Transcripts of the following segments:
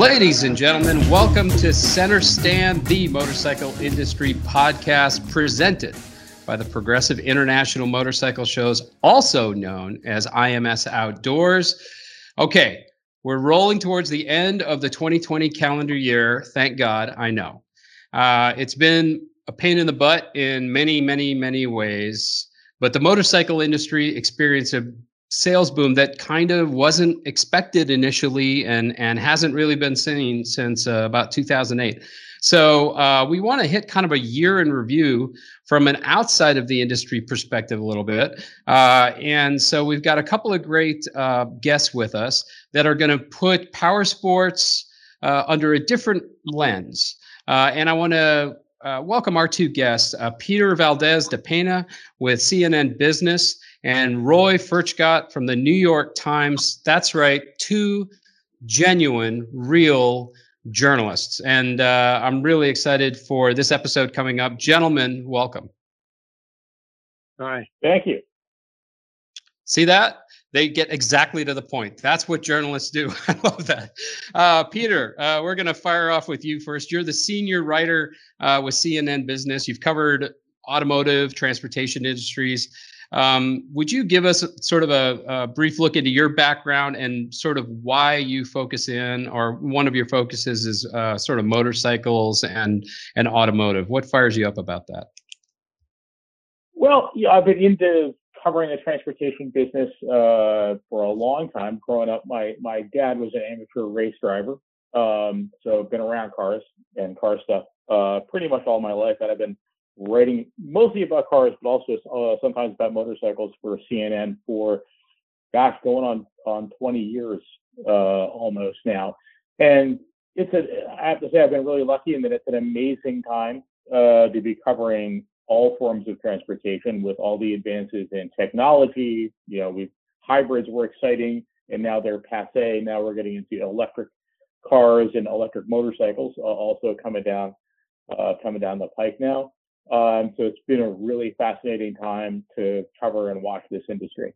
Ladies and gentlemen, welcome to Center Stand, the motorcycle industry podcast presented by the Progressive International Motorcycle Shows, also known as IMS Outdoors. Okay, we're rolling towards the end of the 2020 calendar year. Thank God, I know. Uh, it's been a pain in the butt in many, many, many ways, but the motorcycle industry experienced a sales boom that kind of wasn't expected initially and and hasn't really been seen since uh, about 2008 so uh, we want to hit kind of a year in review from an outside of the industry perspective a little bit uh, and so we've got a couple of great uh, guests with us that are going to put power sports uh, under a different lens uh, and i want to welcome our two guests peter Valdes-Dapena with cnn business and Roy Furchgott from the New York Times. That's right, two genuine, real journalists. And uh, I'm really excited for this episode coming up. Gentlemen, welcome. Hi. Thank you. See that? They get exactly to the point. That's what journalists do. I love that. Uh, Peter, uh, we're going to fire off with you first. You're the senior writer uh, with CNN Business. You've covered automotive, transportation industries. Um, would you give us sort of a, a, brief look into your background and sort of why you focus in, or one of your focuses is uh, sort of motorcycles and and automotive? What fires you up about that? Well, yeah, I've been into covering the transportation business uh, for a long time. Growing up, my my dad was an amateur race driver, um, so I've been around cars and car stuff uh, pretty much all my life. And I've been writing mostly about cars, but also uh, sometimes about motorcycles for CNN for, gosh, going on on 20 years uh, almost now. And it's a, I have to say, I've been really lucky in that it's an amazing time uh, to be covering all forms of transportation with all the advances in technology. You know, we've hybrids were exciting, and now they're passe. Now we're getting into electric cars and electric motorcycles uh, also coming down uh, coming down the pike now. Um, so it's been a really fascinating time to cover and watch this industry.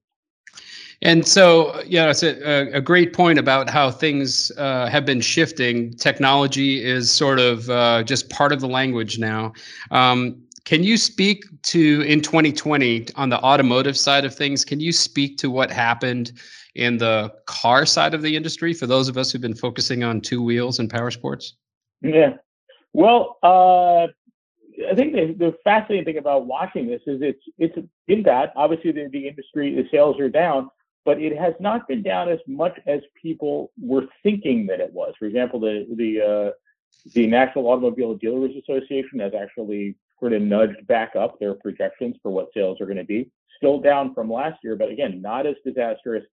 And so, yeah, it's a, a great point about how things uh, have been shifting. Technology is sort of uh, just part of the language now. Um, can you speak to in 2020 on the automotive side of things? Can you speak to what happened in the car side of the industry for those of us who've been focusing on two wheels and power sports? Yeah. Well, uh, I think the, the, fascinating thing about watching this is it's it's been bad. Obviously, the, the industry, the sales are down, but it has not been down as much as people were thinking that it was. For example, the the uh, the National Automobile Dealers Association has actually sort of nudged back up their projections for what sales are going to be. Still down from last year, but again, not as disastrous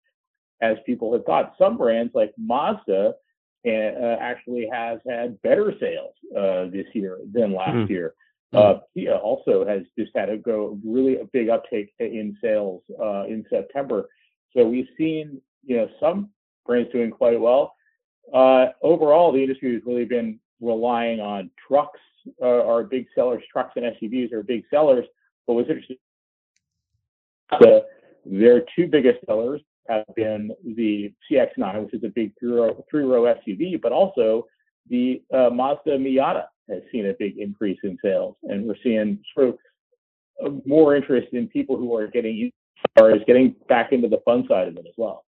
as people had thought. Some brands like Mazda uh, actually has had better sales uh, this year than last mm-hmm. year. Uh, Kia also has just had a go really a big uptake in sales uh, in September. So we've seen you know some brands doing quite well. Uh, overall, the industry has really been relying on trucks uh, are big sellers. Trucks and SUVs are big sellers. But what's interesting, the, their two biggest sellers have been the CX-9, which is a big three-row, three-row SUV, but also the uh, Mazda Miata has seen a big increase in sales, and we're seeing sort of uh, more interest in people who are getting cars, getting back into the fun side of it as well.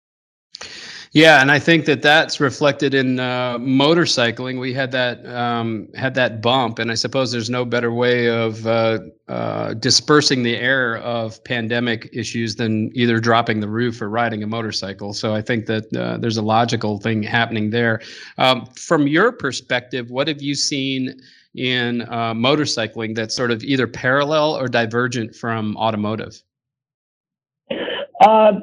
Yeah, and I think that that's reflected in uh, motorcycling. We had that um, had that bump, and I suppose there's no better way of uh, uh, dispersing the air of pandemic issues than either dropping the roof or riding a motorcycle. So I think that uh, there's a logical thing happening there. Um, from your perspective, what have you seen in uh, motorcycling that's sort of either parallel or divergent from automotive? Um,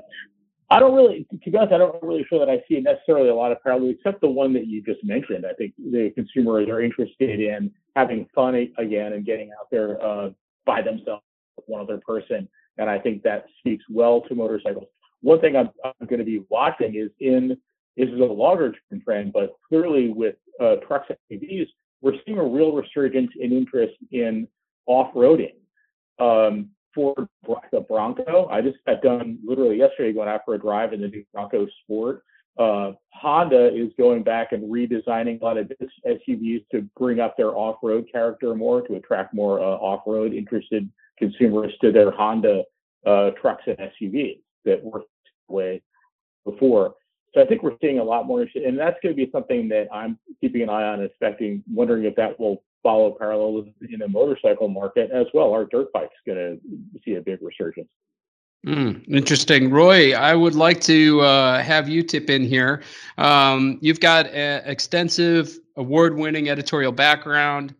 I don't really, to be honest, I don't really feel that I see necessarily a lot of parallels, except the one that you just mentioned. I think the consumers are interested in having fun again and getting out there uh, by themselves with one other person, and I think that speaks well to motorcycles. One thing I'm, I'm going to be watching is in this is a longer term trend, but clearly with uh, trucks and AVs, we're seeing a real resurgence in interest in off-roading. Um, for the Bronco. I just got done literally yesterday going out for a drive in the new Bronco Sport. uh, Honda is going back and redesigning a lot of SUVs to bring up their off-road character more to attract more uh, off-road interested consumers to their Honda uh, trucks and SUVs that were way before. So I think we're seeing a lot more, and that's going to be something that I'm keeping an eye on, expecting, wondering if that will follow parallels in the motorcycle market as well. Our dirt bike's going to see a big resurgence. Mm, interesting, Roy. I would like to uh, have you tip in here. Um, you've got an extensive, award-winning editorial background.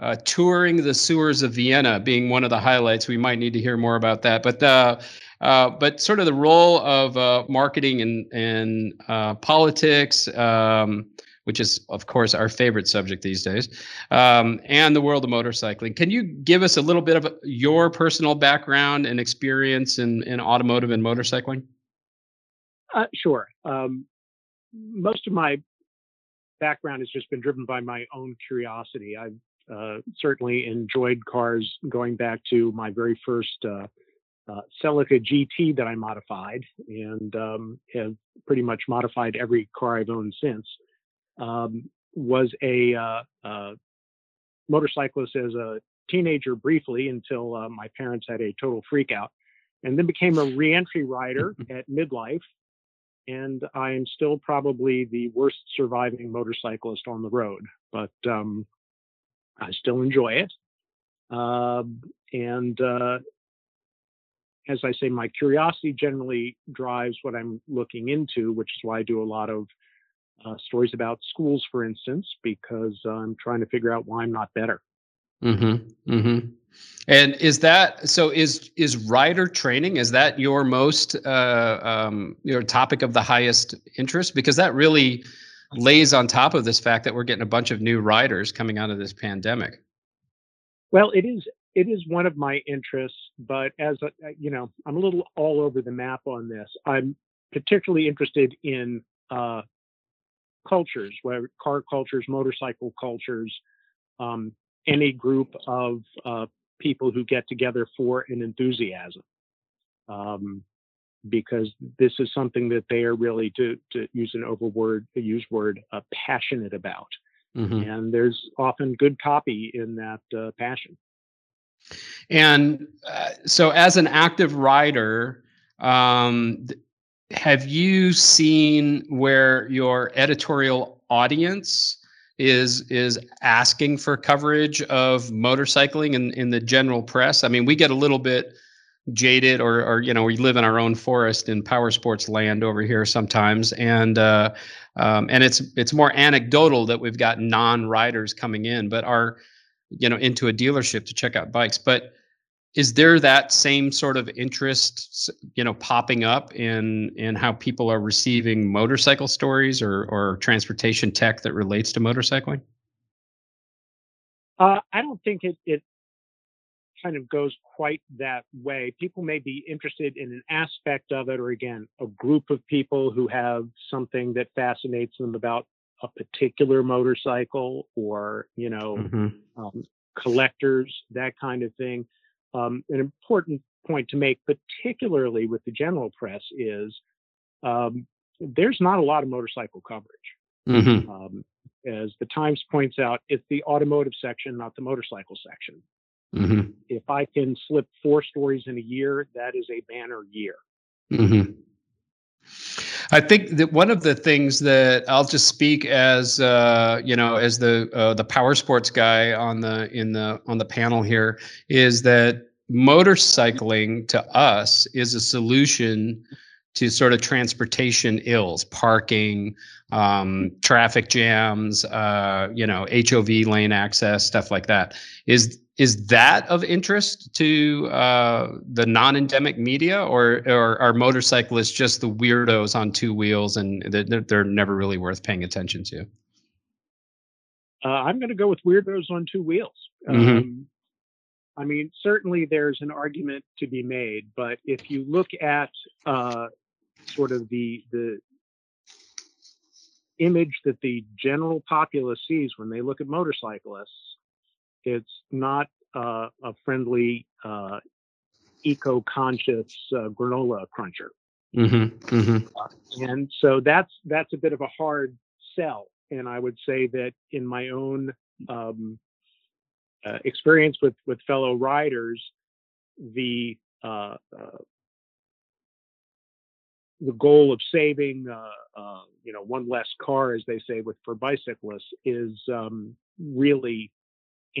Uh, touring the sewers of Vienna being one of the highlights. We might need to hear more about that. But uh, uh, but sort of the role of uh, marketing and and uh, politics, um, which is of course our favorite subject these days, um, and the world of motorcycling. Can you give us a little bit of your personal background and experience in in automotive and motorcycling? Uh, sure. Um, most of my background has just been driven by my own curiosity. I've uh, certainly enjoyed cars going back to my very first uh, uh, Celica GT that I modified and um, have pretty much modified every car I've owned since. Um, was a uh, uh, motorcyclist as a teenager briefly until uh, my parents had a total freak out, and then became a reentry rider at midlife. And I am still probably the worst surviving motorcyclist on the road, but um, I still enjoy it. Uh, and uh, as I say, my curiosity generally drives what I'm looking into, which is why I do a lot of uh, stories about schools, for instance, because I'm trying to figure out why I'm not better. Mm-hmm. Mm-hmm. And is that so? Is is rider training is that your most uh, um, your topic of the highest interest? Because that really lays on top of this fact that we're getting a bunch of new riders coming out of this pandemic. Well, it is it is one of my interests, but as a, you know, I'm a little all over the map on this. I'm particularly interested in uh, cultures, where car cultures, motorcycle cultures, um, any group of uh, people who get together for an enthusiasm. Um, because this is something that they are really, to, to use an overword, a use word, uh, passionate about. Mm-hmm. And there's often good copy in that uh, passion. And uh, so, as an active rider, um, have you seen where your editorial audience is is asking for coverage of motorcycling in, in the general press? I mean, we get a little bit jaded or or you know we live in our own forest in power sports land over here sometimes and uh, um, and it's it's more anecdotal that we've got non-riders coming in but are you know into a dealership to check out bikes but is there that same sort of interest you know popping up in in how people are receiving motorcycle stories or or transportation tech that relates to motorcycling? Uh, i don't think it, it kind of goes quite that way. People may be interested in an aspect of it or again a group of people who have something that fascinates them about a particular motorcycle or you know mm-hmm. um, collectors that kind of thing um, an important point to make, particularly with the general press, is um, there's not a lot of motorcycle coverage. Mm-hmm. Um, as the Times points out, it's the automotive section, not the motorcycle section. Mm-hmm. If I can slip four stories in a year, that is a banner year. Mm-hmm. I think that one of the things that I'll just speak as uh, you know as the uh, the power sports guy on the in the on the panel here is that motorcycling to us is a solution to sort of transportation ills, parking, um, traffic jams, uh, you know, HOV lane access, stuff like that. Is is that of interest to uh, the non-endemic media, or, or are motorcyclists just the weirdos on two wheels and they're, they're never really worth paying attention to? Uh, I'm going to go with weirdos on two wheels. Mm-hmm. Um, I mean, certainly there's an argument to be made, but if you look at uh, sort of the the image that the general populace sees when they look at motorcyclists, it's not uh, a friendly, uh, eco-conscious uh, granola cruncher. Mm-hmm. Mm-hmm. and so that's that's a bit of a hard sell. And I would say that in my own um, uh, experience with with fellow riders, the uh, uh, the goal of saving, uh, uh, you know, one less car, as they say, with for bicyclists, is um, really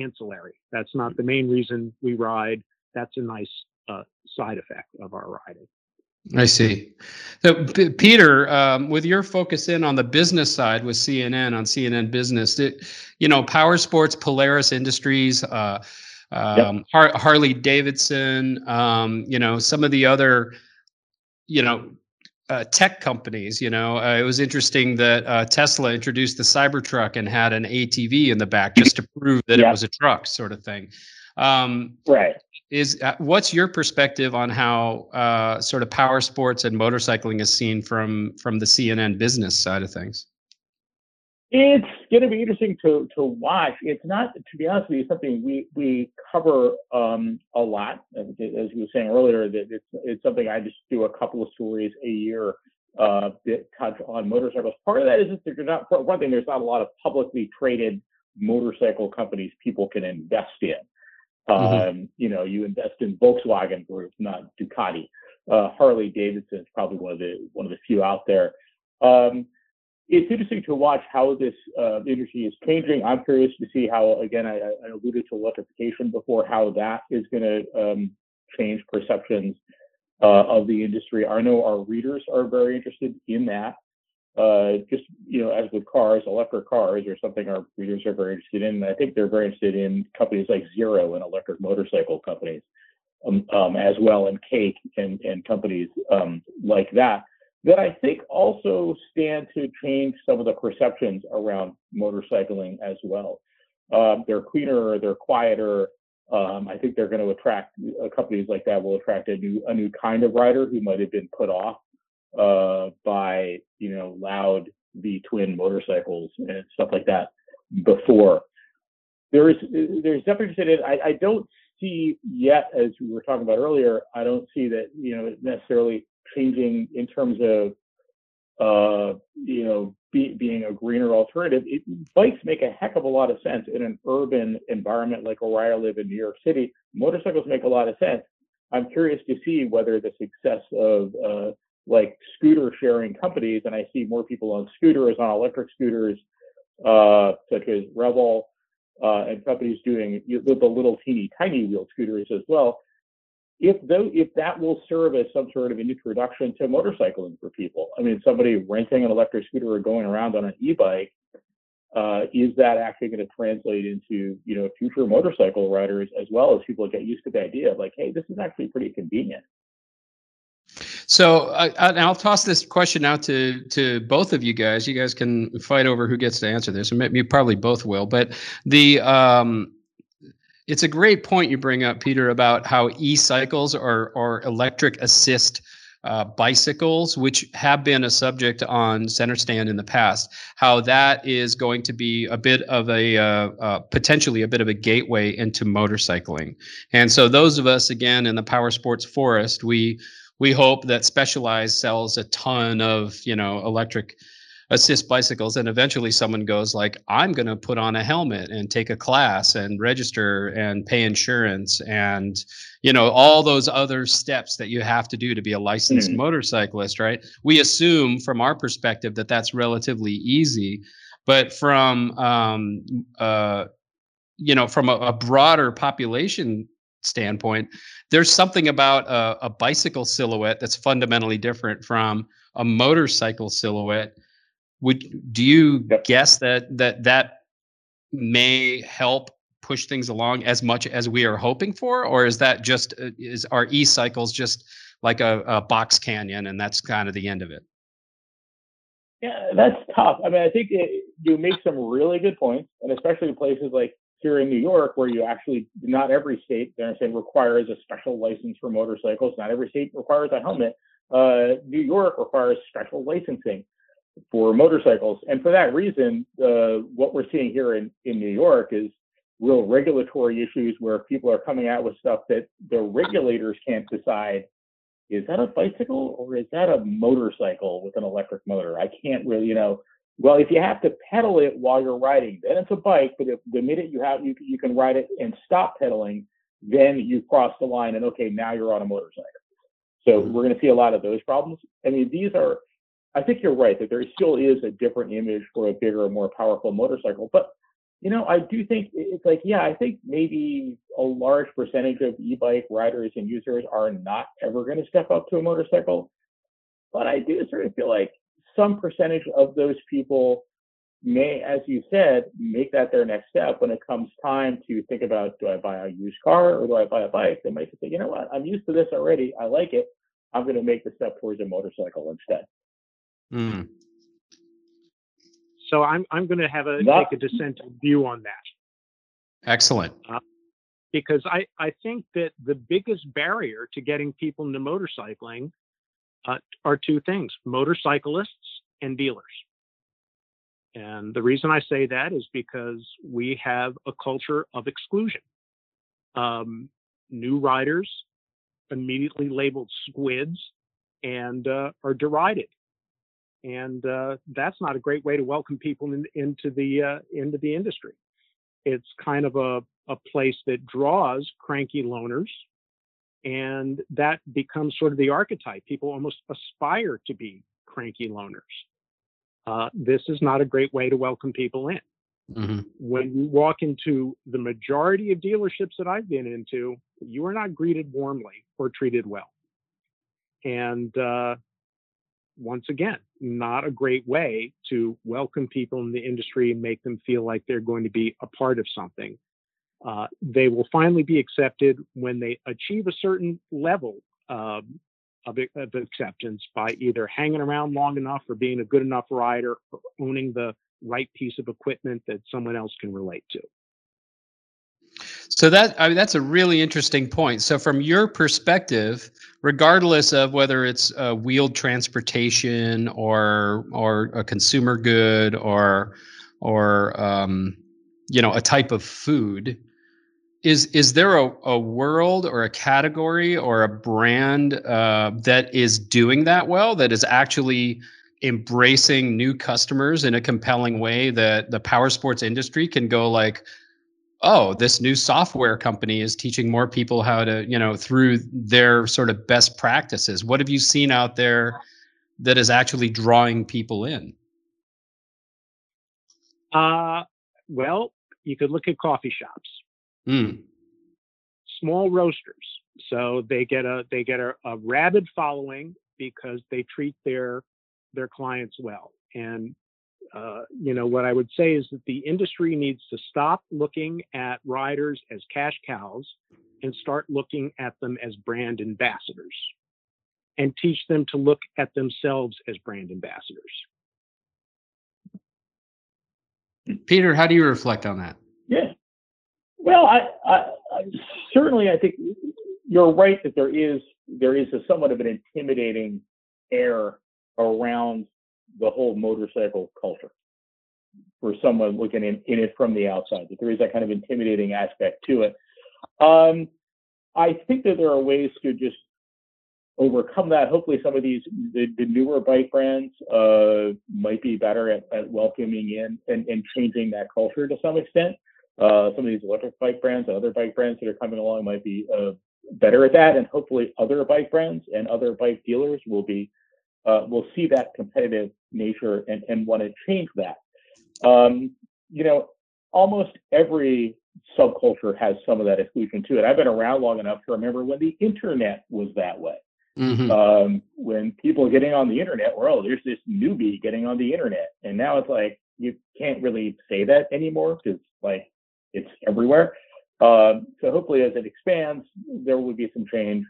ancillary. That's not the main reason we ride. That's a nice uh, side effect of our riding. I see. So, P- Peter, um, with your focus in on the business side with CNN on CNN Business, it, you know, Power Sports, Polaris Industries, uh, um, yep. Har- Harley Davidson, um, you know, some of the other, you know, uh, tech companies. You know, uh, it was interesting that uh, Tesla introduced the Cybertruck and had an ATV in the back just to prove that yeah. it was a truck, sort of thing. Um, right. Is uh, what's your perspective on how uh, sort of power sports and motorcycling is seen from from the CNN business side of things? It's going to be interesting to to watch. It's not, to be honest with you, something we we cover um, a lot. As, you were saying earlier, that it's it's something I just do a couple of stories a year uh, that touch on motorcycles. Part of that is that there's not one thing. There's not a lot of publicly traded motorcycle companies people can invest in. Mm-hmm. Um, you know, you invest in Volkswagen Group, not Ducati. Uh, Harley Davidson is probably one of the one of the few out there. Um, it's interesting to watch how this uh, industry is changing. I'm curious to see how, again, I, I alluded to electrification before, how that is going to um, change perceptions uh, of the industry. I know our readers are very interested in that. Uh, just you know, as with cars, electric cars are something our readers are very interested in. I think they're very interested in companies like Zero and electric motorcycle companies, um, um, as well, and Cake and and companies um, like that that I think also stand to change some of the perceptions around motorcycling as well. Um, they're cleaner, they're quieter. Um, I think they're going to attract uh, companies like that will attract a new a new kind of rider who might have been put off uh, by you know loud V twin motorcycles and stuff like that before. There is there's definitely I, I don't see yet, as we were talking about earlier, I don't see that you know necessarily changing in terms of uh, you know be, being a greener alternative. It, bikes make a heck of a lot of sense in an urban environment like where I live in New York City. Motorcycles make a lot of sense. I'm curious to see whether the success of uh, like scooter sharing companies, and I see more people on scooters, on electric scooters, uh, such as Revel, uh, and companies doing the, the little teeny tiny wheel scooters as well if though if that will serve as some sort of an introduction to motorcycling for people. I mean, somebody renting an electric scooter or going around on an e-bike, uh, is that actually going to translate into you know future motorcycle riders as well as people get used to the idea of like, hey, this is actually pretty convenient. So uh, I'll toss this question out to to both of you guys. You guys can fight over who gets to answer this, and you probably both will. But the um, it's a great point you bring up, Peter, about how e-cycles or or electric assist uh, bicycles, which have been a subject on center stand in the past, how that is going to be a bit of a uh, uh, potentially a bit of a gateway into motorcycling. And so those of us again in the power sports forest, we we hope that Specialized sells a ton of you know electric assist bicycles and eventually someone goes like i'm going to put on a helmet and take a class and register and pay insurance and you know all those other steps that you have to do to be a licensed mm-hmm. motorcyclist right we assume from our perspective that that's relatively easy but from um, uh, you know from a, a broader population standpoint, there's something about a, a, bicycle silhouette that's fundamentally different from a motorcycle silhouette would do you yep. guess that that that may help push things along as much as we are hoping for, or is that just uh, is our e cycles just like a, a box canyon and that's kind of the end of it? Yeah, that's tough. I mean, I think it, you make some really good points, and especially places like here in New York, where you actually not every state, I understand, requires a special license for motorcycles. Not every state requires a helmet. Uh, New York requires special licensing for motorcycles. And for that reason, uh, what we're seeing here in, in New York is real regulatory issues where people are coming out with stuff that the regulators can't decide is that a bicycle or is that a motorcycle with an electric motor? I can't really, you know. Well, if you have to pedal it while you're riding, then it's a bike. But if the minute you have you you can ride it and stop pedaling, then you cross the line and okay, now you're on a motorcycle. So mm-hmm. we're going to see a lot of those problems. I mean, these are. I think you're right that there still is a different image for a bigger, more powerful motorcycle, but you know, I do think it's like, yeah, I think maybe a large percentage of e-bike riders and users are not ever going to step up to a motorcycle. But I do sort of feel like some percentage of those people may, as you said, make that their next step when it comes time to think about do I buy a used car or do I buy a bike? They might say, you know what, I'm used to this already. I like it. I'm going to make the step towards a motorcycle instead. Mm. So I'm I'm going to have a Not, take a dissenting view on that. Excellent. Uh, because I I think that the biggest barrier to getting people into motorcycling uh, are two things: motorcyclists and dealers. And the reason I say that is because we have a culture of exclusion. Um, new riders immediately labeled squids and uh, are derided and uh, that's not a great way to welcome people in, into the uh, into the industry. It's kind of a a place that draws cranky loners, and that becomes sort of the archetype. People almost aspire to be cranky loners. Uh, this is not a great way to welcome people in. Mm-hmm. When you walk into the majority of dealerships that I've been into, you are not greeted warmly or treated well. And uh, once again, not a great way to welcome people in the industry and make them feel like they're going to be a part of something. Uh, they will finally be accepted when they achieve a certain level um, of, of, acceptance by either hanging around long enough or being a good enough rider or owning the right piece of equipment that someone else can relate to. So that I mean that's a really interesting point. So from your perspective, regardless of whether it's a wheeled transportation or or a consumer good or or um, you know a type of food, is is there a, a world or a category or a brand uh, that is doing that well that is actually embracing new customers in a compelling way that the power sports industry can go like oh this new software company is teaching more people how to you know through their sort of best practices. What have you seen out there that is actually drawing people in? Uh well you could look at coffee shops. Mm. small roasters. So they get a they get a, a rabid following because they treat their their clients well. And uh, you know, what I would say is that the industry needs to stop looking at riders as cash cows and start looking at them as brand ambassadors and teach them to look at themselves as brand ambassadors. Peter, how do you reflect on that? Yeah. Well, I, I, I certainly I think you're right that there is there is a somewhat of an intimidating air around the whole motorcycle culture for someone looking in, in it from the outside, that there is that kind of intimidating aspect to it. Um, I think that there are ways to just overcome that. Hopefully, some of these the, the newer bike brands uh, might be better at, at welcoming in and, and, changing that culture to some extent. Uh, some of these electric bike brands and other bike brands that are coming along might be uh, better at that, and hopefully, other bike brands and other bike dealers will be uh, will see that competitive nature and, and want to change that. Um, you know, almost every subculture has some of that exclusion to it. I've been around long enough to remember when the internet was that way. Mm-hmm. Um, when people getting on the internet were, oh, there's this newbie getting on the internet. And now it's like, you can't really say that anymore because like it's everywhere. Um, so hopefully as it expands, there will be some change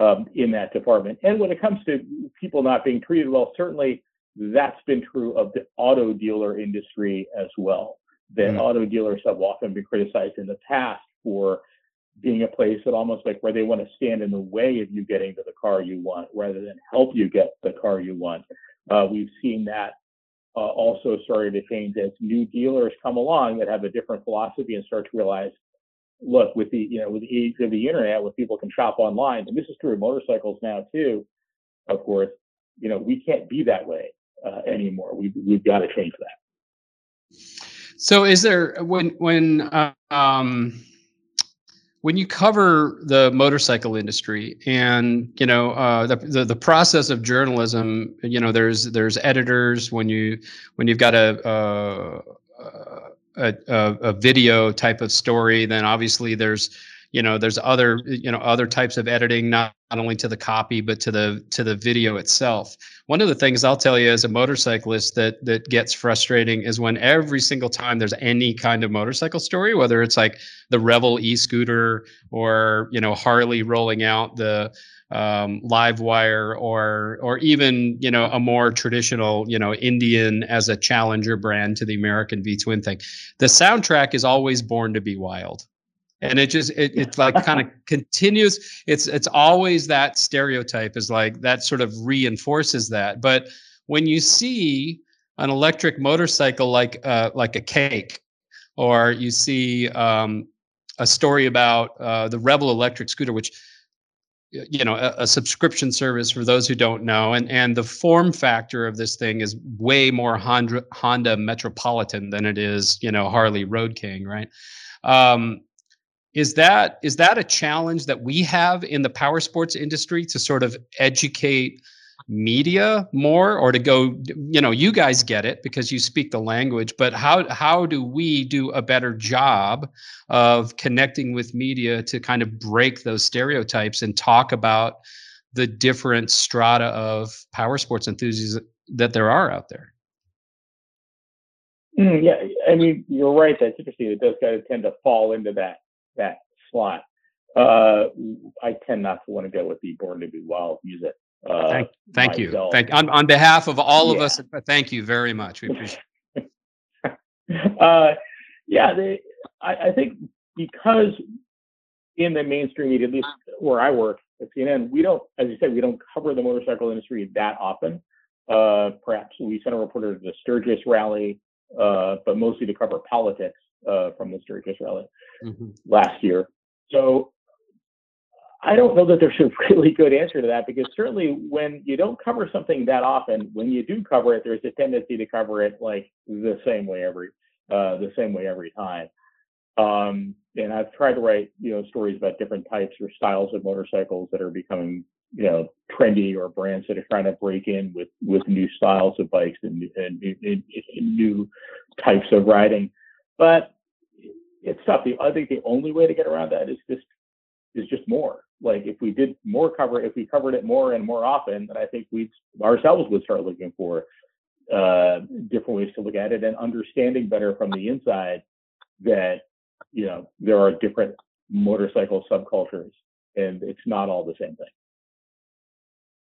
um, in that department. And when it comes to people not being treated well, certainly that's been true of the auto dealer industry as well. That mm. auto dealers have often been criticized in the past for being a place that almost like where they want to stand in the way of you getting to the car you want rather than help you get the car you want. Uh, we've seen that uh, also starting to change as new dealers come along that have a different philosophy and start to realize look with the you know with the age of the internet, where people can shop online, and this is true of motorcycles now too. Of course, you know we can't be that way uh, anymore. We we've got to change that. So, is there when when uh, um, when you cover the motorcycle industry and you know uh, the, the, the process of journalism, you know there's there's editors when you when you've got a, a a, a, a video type of story, then obviously there's you know there's other you know other types of editing not, not only to the copy but to the to the video itself. One of the things i'll tell you as a motorcyclist that that gets frustrating is when every single time there's any kind of motorcycle story whether it's like the revel e-scooter or you know harley rolling out the um, LiveWire or or even you know a more traditional you know indian as a challenger brand to the american v twin thing. The soundtrack is always born to be wild. And it just it, it's like kind of continues it's it's always that stereotype is like that sort of reinforces that. But when you see an electric motorcycle like uh, like a cake or you see um, a story about uh, the Revel electric scooter which you know a, a, subscription service for those who don't know. And and the form factor of this thing is way more honda honda metropolitan than it is you know harley road king right? Um, is that is that a challenge that we have in the power sports industry to sort of educate media more or to go you know you guys get it because you speak the language but how how do we do a better job of connecting with media to kind of break those stereotypes and talk about the different strata of power sports enthusiasts that there are out there mm, yeah i mean you're right that's interesting it does kind of tend to fall into that that slot. Uh, I tend not to want to go with the Born to Be Wild music. Uh, thank, thank you. Thank on on behalf of all yeah. of us. Thank you very much. We appreciate. uh, yeah, they, I, I think because in the mainstream media, at least where I work at CNN, we don't, as you said, we don't cover the motorcycle industry that often. Uh, perhaps we sent a reporter to the Sturgis rally, uh, but mostly to cover politics uh, from the Sturgis rally mm-hmm. last year. So I don't know that there's a really good answer to that because certainly when you don't cover something that often, when you do cover it, there's a tendency to cover it like the same way every uh, the same way every time. Um, and I've tried to write you know stories about different types or styles of motorcycles that are becoming you know trendy or brands that are trying to break in with with new styles of bikes and, and, and, and new types of riding. But it's tough. I think the only way to get around that is just is just more. Like if we did more cover, if we covered it more and more often, then I think we ourselves would start looking for uh, different ways to look at it and understanding better from the inside that you know there are different motorcycle subcultures and it's not all the same thing.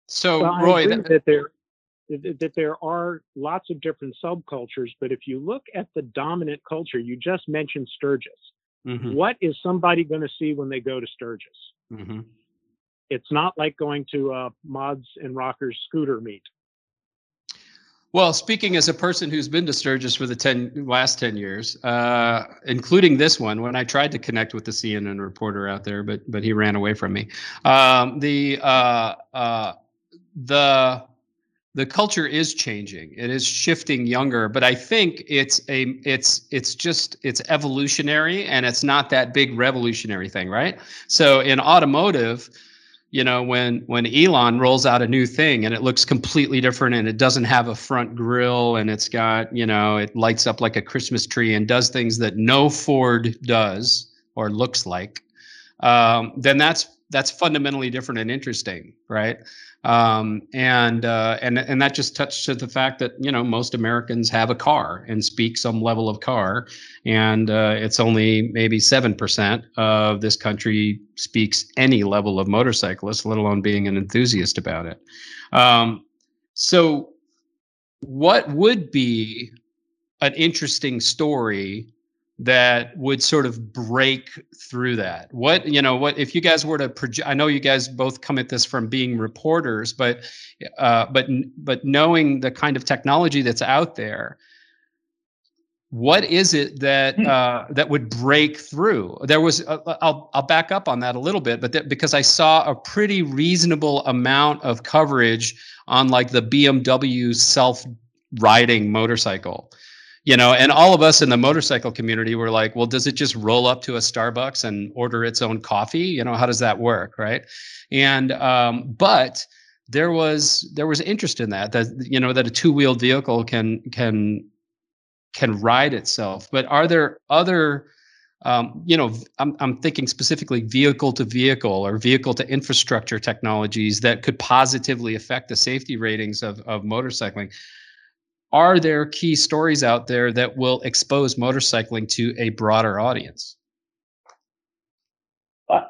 So well, Roy, that, that there that there are lots of different subcultures, but if you look at the dominant culture, you just mentioned Sturgis. Mm-hmm. What is somebody going to see when they go to Sturgis? Mm-hmm. It's not like going to a mods and rockers scooter meet. Well, speaking as a person who's been to Sturgis for the 10 last 10 years, uh, including this one, when I tried to connect with the CNN reporter out there, but but he ran away from me. Um, the uh, uh, the the culture is changing. It is shifting younger but i think it's a it's it's just it's evolutionary and it's not that big revolutionary thing right? So in automotive you know when when elon rolls out a new thing and it looks completely different and it doesn't have a front grill and it's got you know it lights up like a christmas tree and does things that no ford does or looks like um, then that's that's fundamentally different and interesting right um, and uh, and and that just touched to the fact that you know most Americans have a car and speak some level of car, and uh, it's only maybe seven percent of this country speaks any level of motorcyclist, let alone being an enthusiast about it. Um, so, what would be an interesting story that would sort of break through that what you know what if you guys were to project i know you guys both come at this from being reporters but uh, but but knowing the kind of technology that's out there what is it that hmm. uh, that would break through? There was uh, uh, I'll I'll back up on that a little bit, but that, because I saw a pretty reasonable amount of coverage on like the BMW self riding motorcycle, you know, and all of us in the motorcycle community were like, well, does it just roll up to a Starbucks and order its own coffee? You know, how does that work, right? And um, but there was there was interest in that that you know that a two wheeled vehicle can can can ride itself. But are there other, um, you know, I'm, I'm thinking specifically vehicle to vehicle or vehicle to infrastructure technologies that could positively affect the safety ratings of, of motorcycling. Are there key stories out there that will expose motorcycling to a broader audience? I,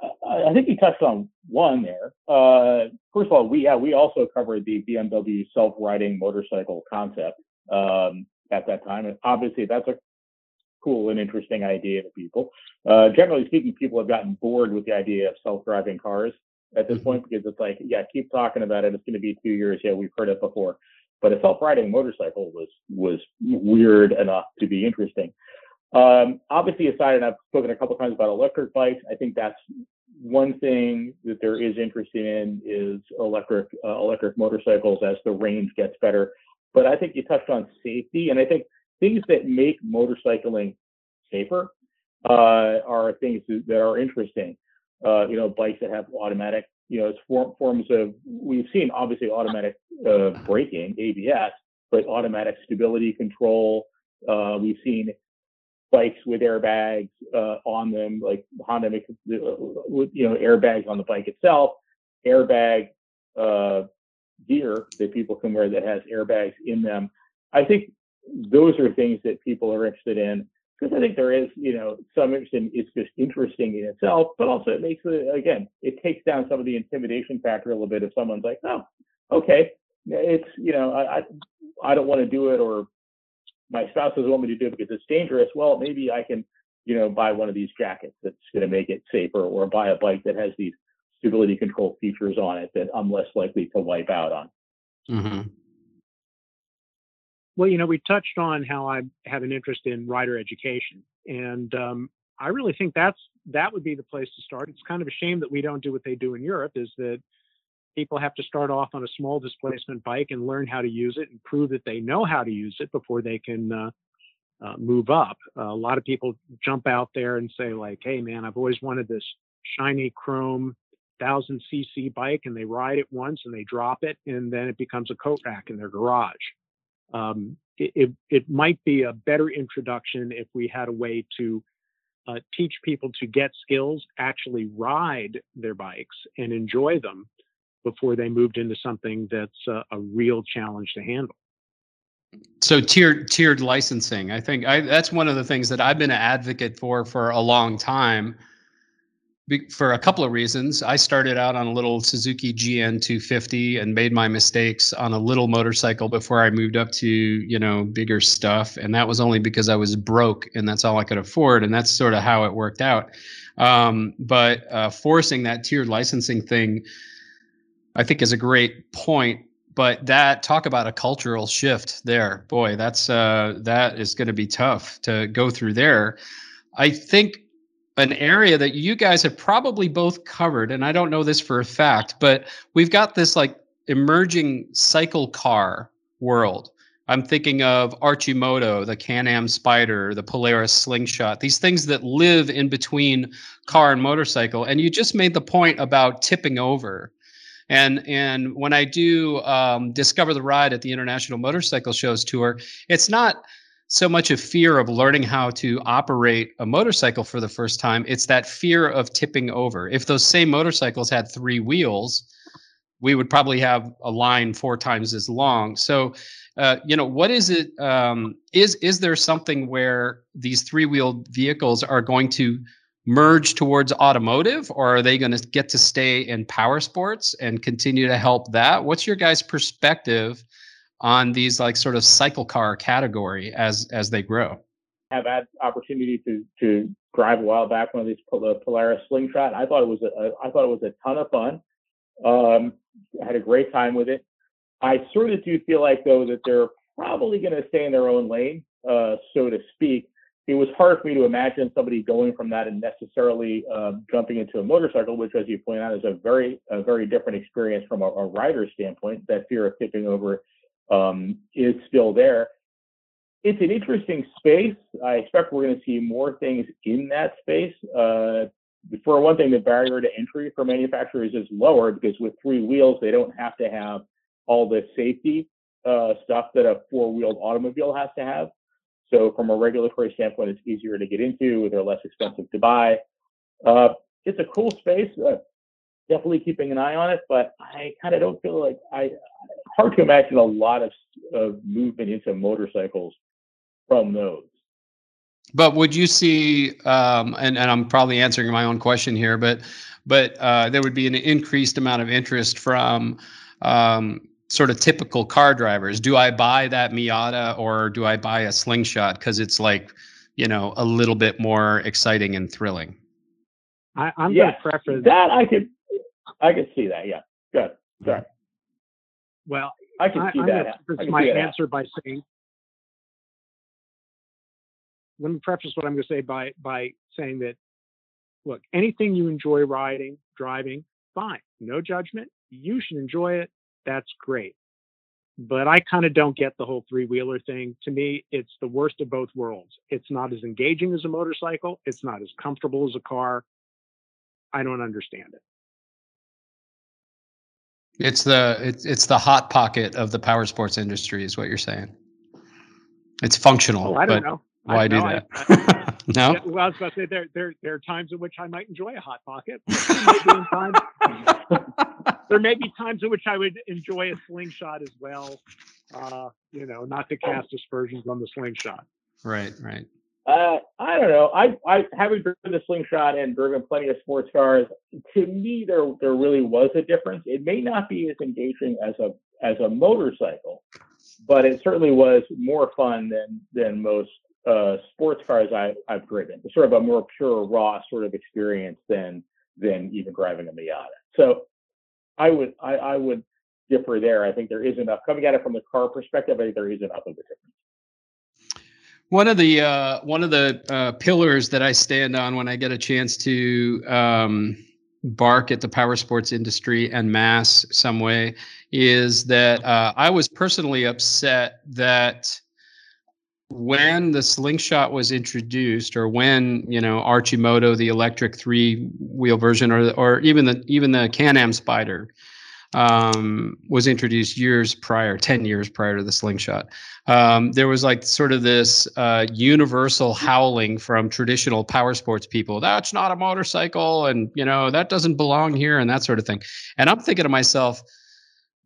I think you touched on one there. Uh, first of all, we yeah we also covered the BMW self-riding motorcycle concept. Um, at that time. And obviously, that's a cool and interesting idea to people. Uh, generally speaking, people have gotten bored with the idea of self-driving cars at this mm-hmm. point because it's like, yeah, keep talking about it. It's going to be two years. Yeah, we've heard it before. But a self-riding motorcycle was was weird enough to be interesting. Um, obviously, aside, and I've spoken a couple times about electric bikes. I think that's one thing that there is interest in is electric uh, electric motorcycles as the range gets better. But I think you touched on safety, and I think things that make motorcycling safer uh, are things that are interesting. Uh, you know, bikes that have automatic, you know, form, forms of. We've seen obviously automatic uh, braking, ABS, but automatic stability control. Uh, we've seen bikes with airbags uh, on them, like Honda makes, uh, you know airbags on the bike itself, airbag gear that people can wear that has airbags in them. I think those are things that people are interested in because I think there is, you know, some interest in it's just interesting in itself, but also it makes it again, it takes down some of the intimidation factor a little bit if someone's like, oh, okay, it's you know, I I, I don't want to do it or my spouse doesn't want me to do it because it's dangerous. Well, maybe I can, you know, buy one of these jackets that's going to make it safer, or buy a bike that has these stability control features on it that I'm less likely to wipe out on. Mm-hmm. Well, you know, we touched on how I have an interest in rider education, and um, I really think that's that would be the place to start. It's kind of a shame that we don't do what they do in Europe. Is that people have to start off on a small displacement bike and learn how to use it and prove that they know how to use it before they can uh, uh, move up. Uh, a lot of people jump out there and say like, "Hey, man, I've always wanted this shiny chrome thousand cc bike and they ride it once and they drop it and then it becomes a coat rack in their garage. Um, it, it, might be a better introduction if we had a way to uh, teach people to get skills, actually ride their bikes and enjoy them before they moved into something that's a, a real challenge to handle. So tiered tiered licensing, I think I, that's one of the things that I've been an advocate for for a long time for a couple of reasons. I started out on a little Suzuki GN 250 and made my mistakes on a little motorcycle before I moved up to, you know, bigger stuff. And that was only because I was broke and that's all I could afford. And that's sort of how it worked out. Um, but uh, forcing that tiered licensing thing, I think, is a great point. But that talk about a cultural shift there, boy, that's uh, that is going to be tough to go through there. I think an area that you guys have probably both covered, and I don't know this for a fact, but we've got this like emerging cycle car world. I'm thinking of Arcimoto, the Can-Am Spyder, the Polaris Slingshot, these things that live in between car and motorcycle. And you just made the point about tipping over. And and when I do um, discover the ride at the International Motorcycle Shows tour, it's not so much a fear of learning how to operate a motorcycle for the first time. It's that fear of tipping over. If those same motorcycles had three wheels, we would probably have a line four times as long. So, uh, you know, what is it? Um, is is there something where these three-wheeled vehicles are going to merge towards automotive, or are they going to get to stay in power sports and continue to help that? What's your guys' perspective on these like sort of cycle car category as as they grow. Have had opportunity to to drive a while back one of these Polaris Slingshot. I thought it was a I thought it was a ton of fun. Um, had a great time with it. I sort of do feel like though that they're probably going to stay in their own lane. uh, so to speak, it was hard for me to imagine somebody going from that and necessarily uh, jumping into a motorcycle, which, as you point out, is a very a very different experience from a, a rider standpoint. That fear of tipping over um, is still there. It's an interesting space. I expect we're going to see more things in that space. Uh, for one thing, the barrier to entry for manufacturers is lower because with three wheels, they don't have to have all the safety uh, stuff that a four-wheeled automobile has to have. So from a regulatory standpoint, it's easier to get into. They're less expensive to buy. Uh, it's a cool space. Uh, definitely keeping an eye on it, but I kind of don't feel like I. Hard to imagine a lot of, of movement into motorcycles from those. But would you see, um, and, and I'm probably answering my own question here, but but uh, there would be an increased amount of interest from um, sort of typical car drivers. Do I buy that Miata or do I buy a slingshot because it's like, you know, a little bit more exciting and thrilling? I, am yes, going to preface that. I could, I could see that. Yeah, good. Sorry. Well, I can see I, that. I'm to my answer by saying. Let me preface what I'm going to say by by saying that, look, anything you enjoy riding, driving, fine, no judgment. You should enjoy it that's great. But I kind of don't get the whole three wheeler thing. To me, it's the worst of both worlds. It's not as engaging as a motorcycle, it's not as comfortable as a car. I don't understand it. It's the it's it's the hot pocket of the power sports industry, is what you're saying. It's functional. Oh, I don't know. Why I do that? I, I, no. Yeah, well, I was about to say there there there are times in which I might enjoy a hot pocket. there may be times in which I would enjoy a slingshot as well. Uh, you know, not to cast aspersions on the slingshot. Right, right. Uh, I don't know. I I haven't driven the slingshot and driven plenty of sports cars. To me, there there really was a difference. It may not be as engaging as a as a motorcycle, but it certainly was more fun than than most uh, sports cars I, I've driven. It's sort of a more pure, raw sort of experience than than even driving a Miata. So I would I, I would differ there. I think there is enough coming at it from the car perspective. I think there is enough of a difference. One of the uh, one of the uh, pillars that I stand on when I get a chance to um, bark at the power sports industry and mass some way is that uh, I was personally upset that when the slingshot was introduced or when you know Arcimoto the electric three wheel version or or even the even the can-am Spyder um, was introduced years prior 10 years prior to the slingshot. Um, there was like sort of this uh, universal howling from traditional power sports people. That's not a motorcycle and you know that doesn't belong here and that sort of thing. And i'm thinking to myself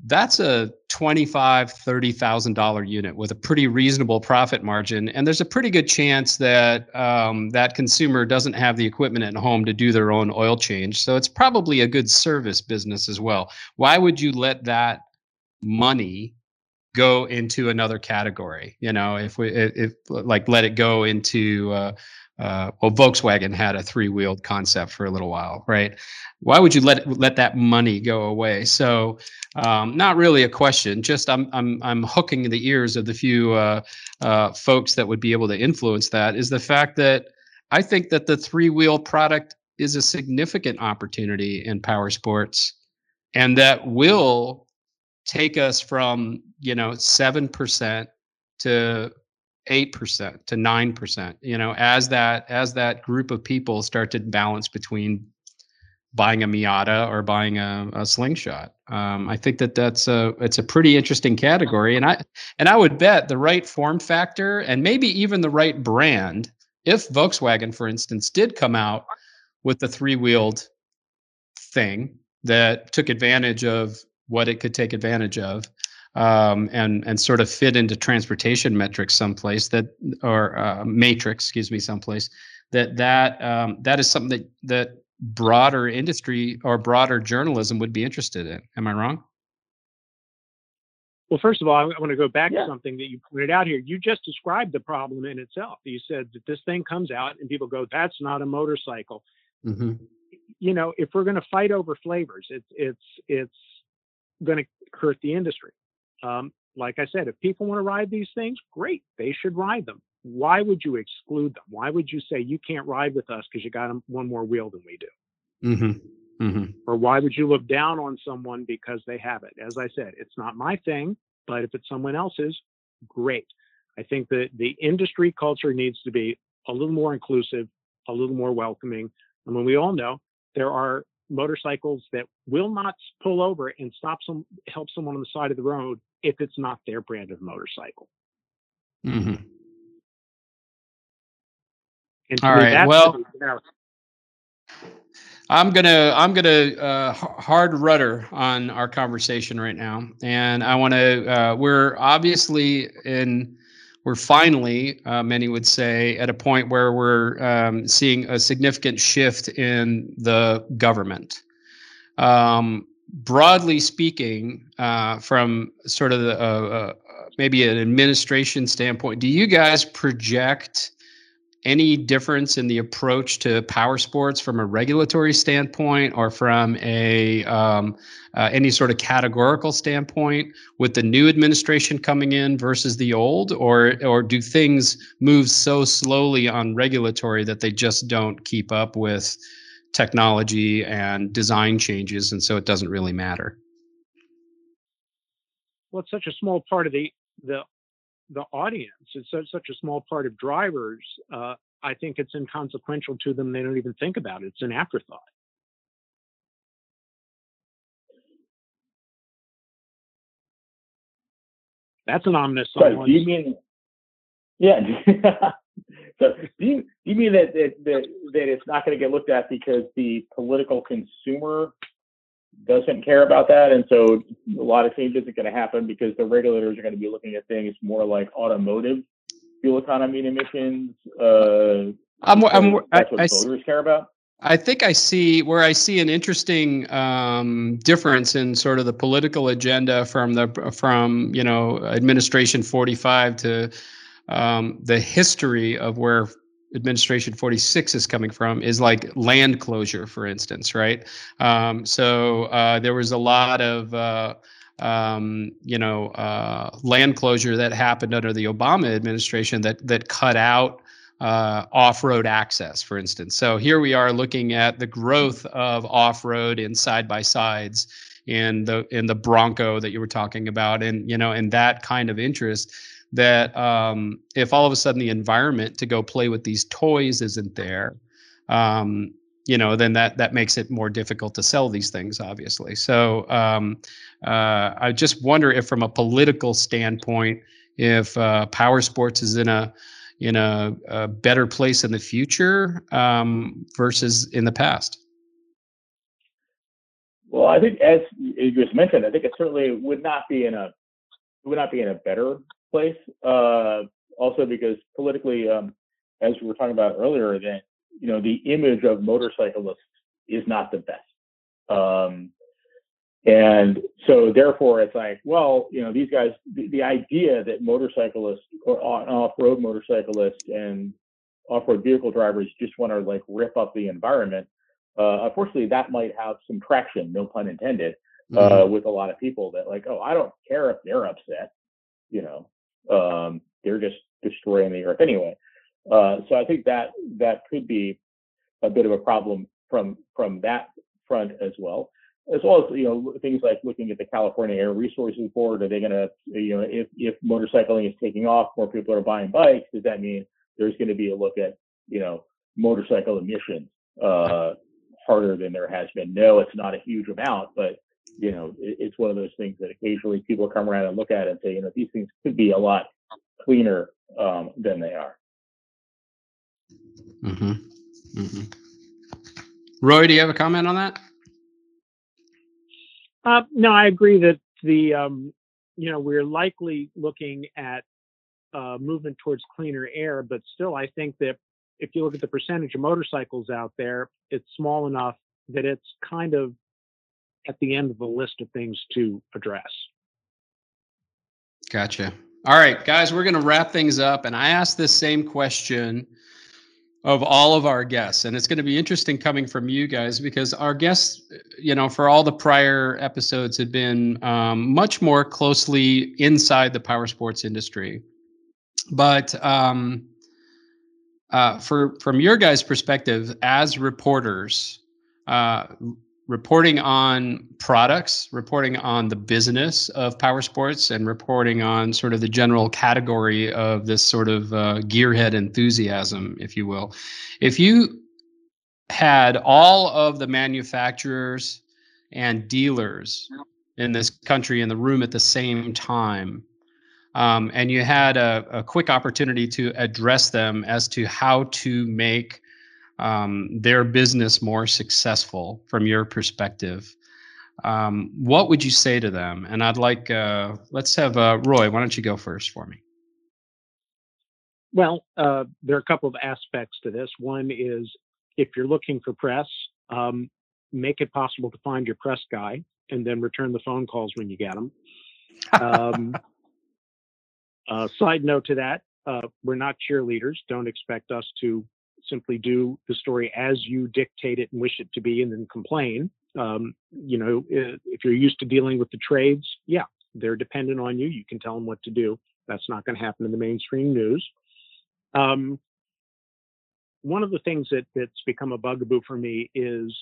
that's a twenty-five, thirty thousand dollar unit with a pretty reasonable profit margin, and there's a pretty good chance that um, that consumer doesn't have the equipment at home to do their own oil change. So it's probably a good service business as well. Why would you let that money go into another category? You know, if we if like let it go into uh, uh, well, Volkswagen had a three-wheeled concept for a little while, right? Why would you let let that money go away? So, um, not really a question. Just I'm I'm I'm hooking the ears of the few uh, uh, folks that would be able to influence that. Is the fact that I think that the three-wheel product is a significant opportunity in power sports, and that will take us from you know seven percent to 8% to 9% you know as that as that group of people start to balance between buying a miata or buying a, a slingshot. Um, i think that that's a it's a pretty interesting category and i and i would bet the right form factor and maybe even the right brand if volkswagen for instance did come out with the three-wheeled thing that took advantage of what it could take advantage of um, and and sort of fit into transportation metrics someplace that or uh, matrix, excuse me, someplace that that um, that is something that that broader industry or broader journalism would be interested in. Am I wrong? Well, first of all, I want to go back yeah. to something that you pointed out here. You just described the problem in itself. You said that this thing comes out and people go, "That's not a motorcycle." Mm-hmm. You know, if we're going to fight over flavors, it's it's it's going to hurt the industry. Um, like I said, if people want to ride these things, great, they should ride them. why would you exclude them? Why would you say you can't ride with us because you got one more wheel than we do? Mm-hmm. Mm-hmm. Or why would you look down on someone because they have it? As I said, it's not my thing, but if it's someone else's, great. I think that the industry culture needs to be a little more inclusive, a little more welcoming. I mean, we all know there are motorcycles that will not pull over and stop some help someone on the side of the road if it's not their brand of motorcycle. Mm-hmm. All right. Well, I'm gonna I'm gonna uh, hard rudder on our conversation right now, and I want to. Uh, we're obviously in. We're finally, uh, many would say, at a point where we're um, seeing a significant shift in the government. Um, broadly speaking, uh, from sort of the, uh, uh, maybe an administration standpoint, do you guys project? any difference in the approach to power sports from a regulatory standpoint or from a um, uh, any sort of categorical standpoint with the new administration coming in versus the old or or do things move so slowly on regulatory that they just don't keep up with technology and design changes and so it doesn't really matter well it's such a small part of the the the audience. It's such such a small part of drivers. Uh, I think it's inconsequential to them. They don't even think about it. It's an afterthought. That's an ominous silence. do you mean? Yeah. so do you, do you mean that, that that that it's not going to get looked at because the political consumer doesn't care about that, and so a lot of changes are going to happen because the regulators are going to be looking at things more like automotive fuel economy and emissions. Uh, I'm, I'm, that's what I, voters I, care about. I think I see where I see an interesting um, difference in sort of the political agenda from the from you know administration 45 to um, the history of where administration 46 is coming from is like land closure for instance right? Um, so uh, there was a lot of uh, um, you know uh, land closure that happened under the obama administration that that cut out uh, off-road access for instance. So here we are looking at the growth of off-road in side-by-sides in the in the bronco that you were talking about and you know and that kind of interest that um, if all of a sudden the environment to go play with these toys isn't there, um, you know, then that that makes it more difficult to sell these things, obviously. So um, uh, I just wonder if, from a political standpoint, if uh, power sports is in a in a, a better place in the future um, versus in the past. Well, I think as you just mentioned, I think it certainly would not be in a would not be in a better place. Uh, also because politically, um, as we were talking about earlier, that you know the image of motorcyclists is not the best. Um, and so therefore it's like, well, you know, these guys, the, the idea that motorcyclists or off-road motorcyclists and off-road vehicle drivers just want to like rip up the environment. Uh, unfortunately, that might have some traction, no pun intended, uh, mm-hmm. with a lot of people that like, oh, I don't care if they're upset, you know, um, they're just destroying the earth anyway. Uh, so I think that that could be a bit of a problem from from that front as well, as well as you know things like looking at the California Air Resources Board. Are they going to you know if if motorcycling is taking off, more people are buying bikes. Does that mean there's going to be a look at you know motorcycle emissions uh, harder than there has been? No, it's not a huge amount, but you know, it, it's one of those things that occasionally people come around and look at it and say, you know, these things could be a lot cleaner um, than they are. Mm-hmm. Mm-hmm. Roy, do you have a comment on that? Uh, no, I agree that the um, you know we're likely looking at uh, movement towards cleaner air, but still, I think that if you look at the percentage of motorcycles out there, it's small enough that it's kind of at the end of the list of things to address. Gotcha. All right, guys, we're going to wrap things up. And I asked this same question of all of our guests. And it's going to be interesting coming from you guys because our guests, you know, for all the prior episodes had been um, much more closely inside the power sports industry. But um, uh, for from your guys' perspective as reporters, uh, reporting on products, reporting on the business of power sports, and reporting on sort of the general category of this sort of uh, gearhead enthusiasm, if you will. If you had all of the manufacturers and dealers in this country in the room at the same time, um, and you had a, a, quick opportunity to address them as to how to make um, their business more successful from your perspective. Um, what would you say to them? And I'd like, uh, let's have uh, Roy. Why don't you go first for me? Well, uh, there are a couple of aspects to this. One is if you're looking for press, um, make it possible to find your press guy and then return the phone calls when you get them. Um, uh, side note to that, uh, we're not cheerleaders. Don't expect us to simply do the story as you dictate it and wish it to be and then complain. Um, you know, if you're used to dealing with the trades, yeah, they're dependent on you. You can tell them what to do. That's not going to happen in the mainstream news. Um, one of the things that, that's become a bugaboo for me is,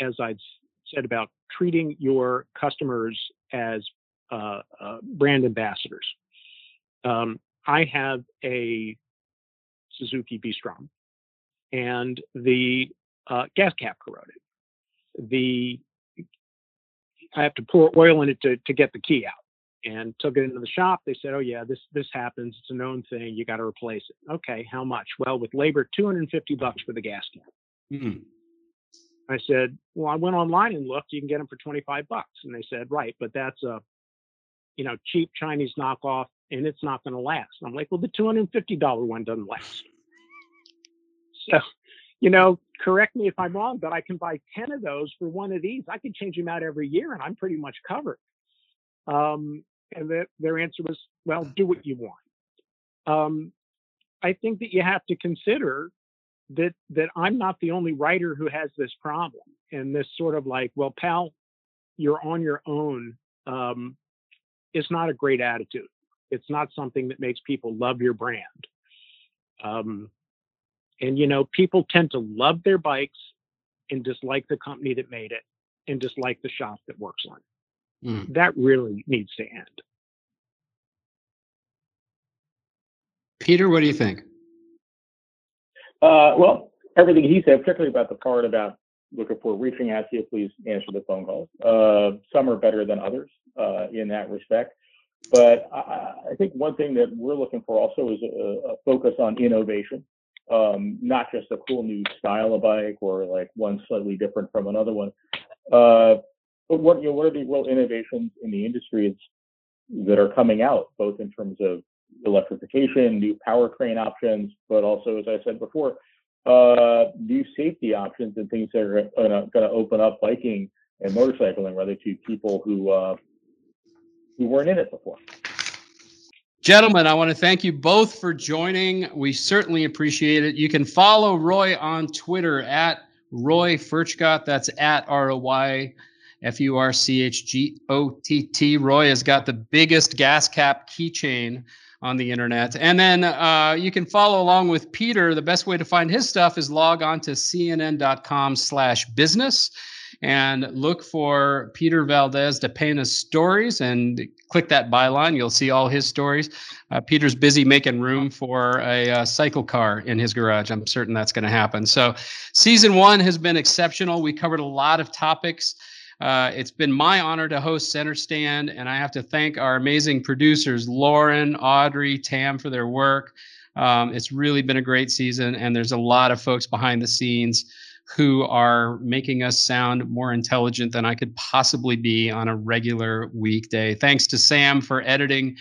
as I'd said about treating your customers as uh, uh, brand ambassadors. Um, I have a Suzuki V-Strom, and the uh, gas cap corroded. The I have to pour oil in it to, to get the key out, and took it into the shop. They said, "Oh yeah, this this happens. It's a known thing. You got to replace it." Okay, how much? Well, with labor, 250 bucks for the gas cap. Mm-hmm. I said, "Well, I went online and looked. You can get them for 25 bucks." And they said, "Right, but that's a you know, cheap Chinese knockoff and it's not going to last. I'm like, well, the $250 one doesn't last. So, you know, correct me if I'm wrong, but I can buy 10 of those for one of these. I can change them out every year and I'm pretty much covered. Um, and the, their answer was, well, do what you want. Um, I think that you have to consider that that I'm not the only writer who has this problem and this sort of like, well, pal, you're on your own. Um, is not a great attitude. It's not something that makes people love your brand. Um, and you know, people tend to love their bikes and dislike the company that made it and dislike the shop that works on it. Mm. That really needs to end. Peter, what do you think? Uh, well, everything he said, particularly about the part about looking for reaching out to you, please answer the phone calls. Uh, some are better than others uh, in that respect. But I, I, think one thing that we're looking for also is a, a focus on innovation, um, not just a cool new style of bike or like one slightly different from another one. Uh, but what you know, what are the real innovations in the industry that are coming out, both in terms of electrification, new powertrain options, but also, as I said before, uh, new safety options and things that are going to open up biking and motorcycling rather to people who uh, weren't in it before. Gentlemen, I want to thank you both for joining. We certainly appreciate it. You can follow Roy on Twitter at Roy Furchgott. That's at R O Y F U R C H G O T T. Roy has got the biggest gas cap keychain on the internet. And then uh, you can follow along with Peter. The best way to find his stuff is log on to cnn.com slash business and look for Peter Valdes-Dapena's stories and click that byline. You'll see all his stories. Uh, Peter's busy making room for a uh, cycle car in his garage. I'm certain that's going to happen. So, season one has been exceptional. We covered a lot of topics. Uh, it's been my honor to host Center Stand, and I have to thank our amazing producers, Lauren, Audrey, Tam, for their work. Um, it's really been a great season, and there's a lot of folks behind the scenes who are making us sound more intelligent than I could possibly be on a regular weekday. Thanks to Sam for editing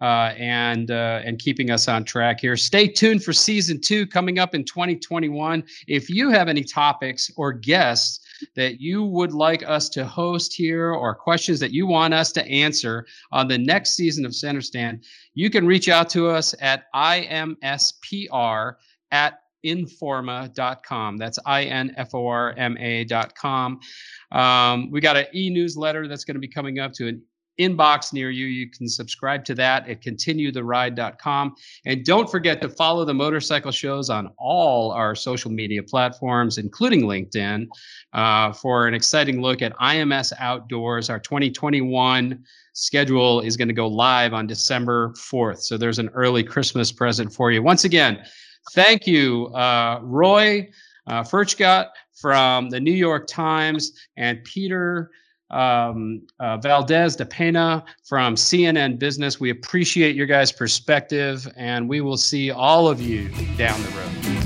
uh, and uh, and keeping us on track here. Stay tuned for season two coming up in 2021. If you have any topics or guests that you would like us to host here or questions that you want us to answer on the next season of Center Stand, you can reach out to us at imspr at informa.com. That's I N F O R M A.com. Um, we got an e newsletter that's going to be coming up to an inbox near you. You can subscribe to that at continuetheride.com. And don't forget to follow the motorcycle shows on all our social media platforms, including LinkedIn, uh, for an exciting look at IMS Outdoors. Our 2021 schedule is going to go live on December 4th. So there's an early Christmas present for you. Once again, thank you, uh, Roy uh, Furchgott from the New York Times and Peter um, uh, Valdes-Dapena from CNN Business. We appreciate your guys' perspective, and we will see all of you down the road.